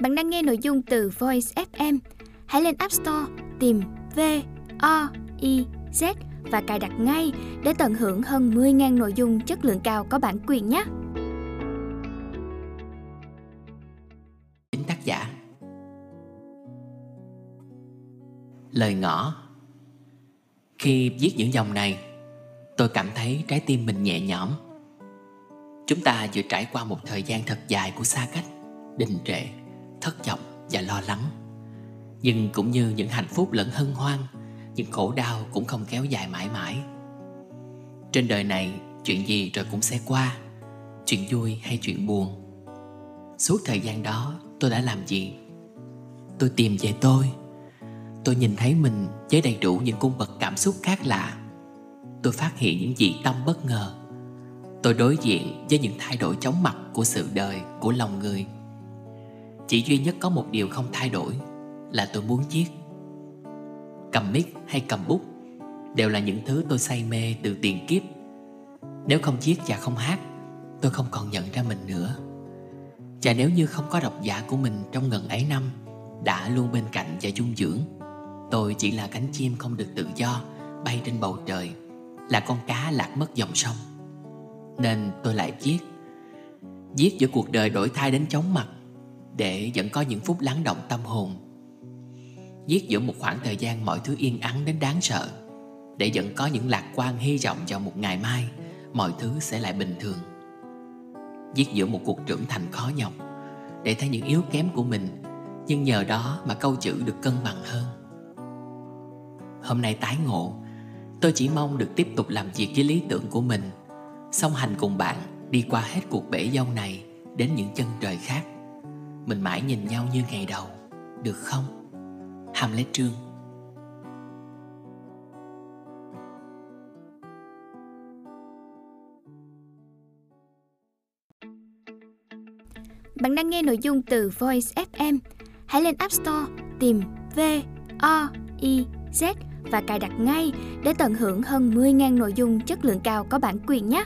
Bạn đang nghe nội dung từ Voice FM. Hãy lên App Store tìm V O I Z và cài đặt ngay để tận hưởng hơn 10.000 nội dung chất lượng cao có bản quyền nhé. Chính tác giả Lời ngỏ Khi viết những dòng này Tôi cảm thấy trái tim mình nhẹ nhõm Chúng ta vừa trải qua một thời gian thật dài của xa cách Đình trệ, thất vọng và lo lắng. Nhưng cũng như những hạnh phúc lẫn hân hoan Những khổ đau cũng không kéo dài mãi mãi. Trên đời này chuyện gì rồi cũng sẽ qua Chuyện vui hay chuyện buồn. Suốt thời gian đó tôi đã làm gì? Tôi tìm về tôi. Tôi nhìn thấy mình với đầy đủ những cung bậc cảm xúc khác lạ. Tôi phát hiện những dị tâm bất ngờ. Tôi đối diện với những thay đổi chóng mặt của sự đời, của lòng người. Chỉ duy nhất có một điều không thay đổi Là tôi muốn viết. Cầm mic hay cầm bút Đều là những thứ tôi say mê từ tiền kiếp. Nếu không viết và không hát, Tôi không còn nhận ra mình nữa. Và nếu như không có độc giả của mình trong ngần ấy năm Đã luôn bên cạnh và dung dưỡng, Tôi chỉ là cánh chim không được tự do Bay trên bầu trời, Là con cá lạc mất dòng sông. Nên tôi lại viết. Viết giữa cuộc đời đổi thay đến chóng mặt để vẫn có những phút lắng động tâm hồn. Viết giữa một khoảng thời gian mọi thứ yên ắng đến đáng sợ, Để vẫn có những lạc quan hy vọng vào một ngày mai, Mọi thứ sẽ lại bình thường. Viết giữa một cuộc trưởng thành khó nhọc, Để thấy những yếu kém của mình, Nhưng nhờ đó mà câu chữ được cân bằng hơn. Hôm nay tái ngộ, Tôi chỉ mong được tiếp tục làm việc với lý tưởng của mình, Song hành cùng bạn Đi qua hết cuộc bể dâu này Đến những chân trời khác. Mình mãi nhìn nhau như ngày đầu, Được không? Hamlet Trương Bạn đang nghe nội dung từ Voice FM. Hãy lên App Store, tìm V O I Z và cài đặt ngay để tận hưởng hơn 10.000 nội dung chất lượng cao có bản quyền nhé.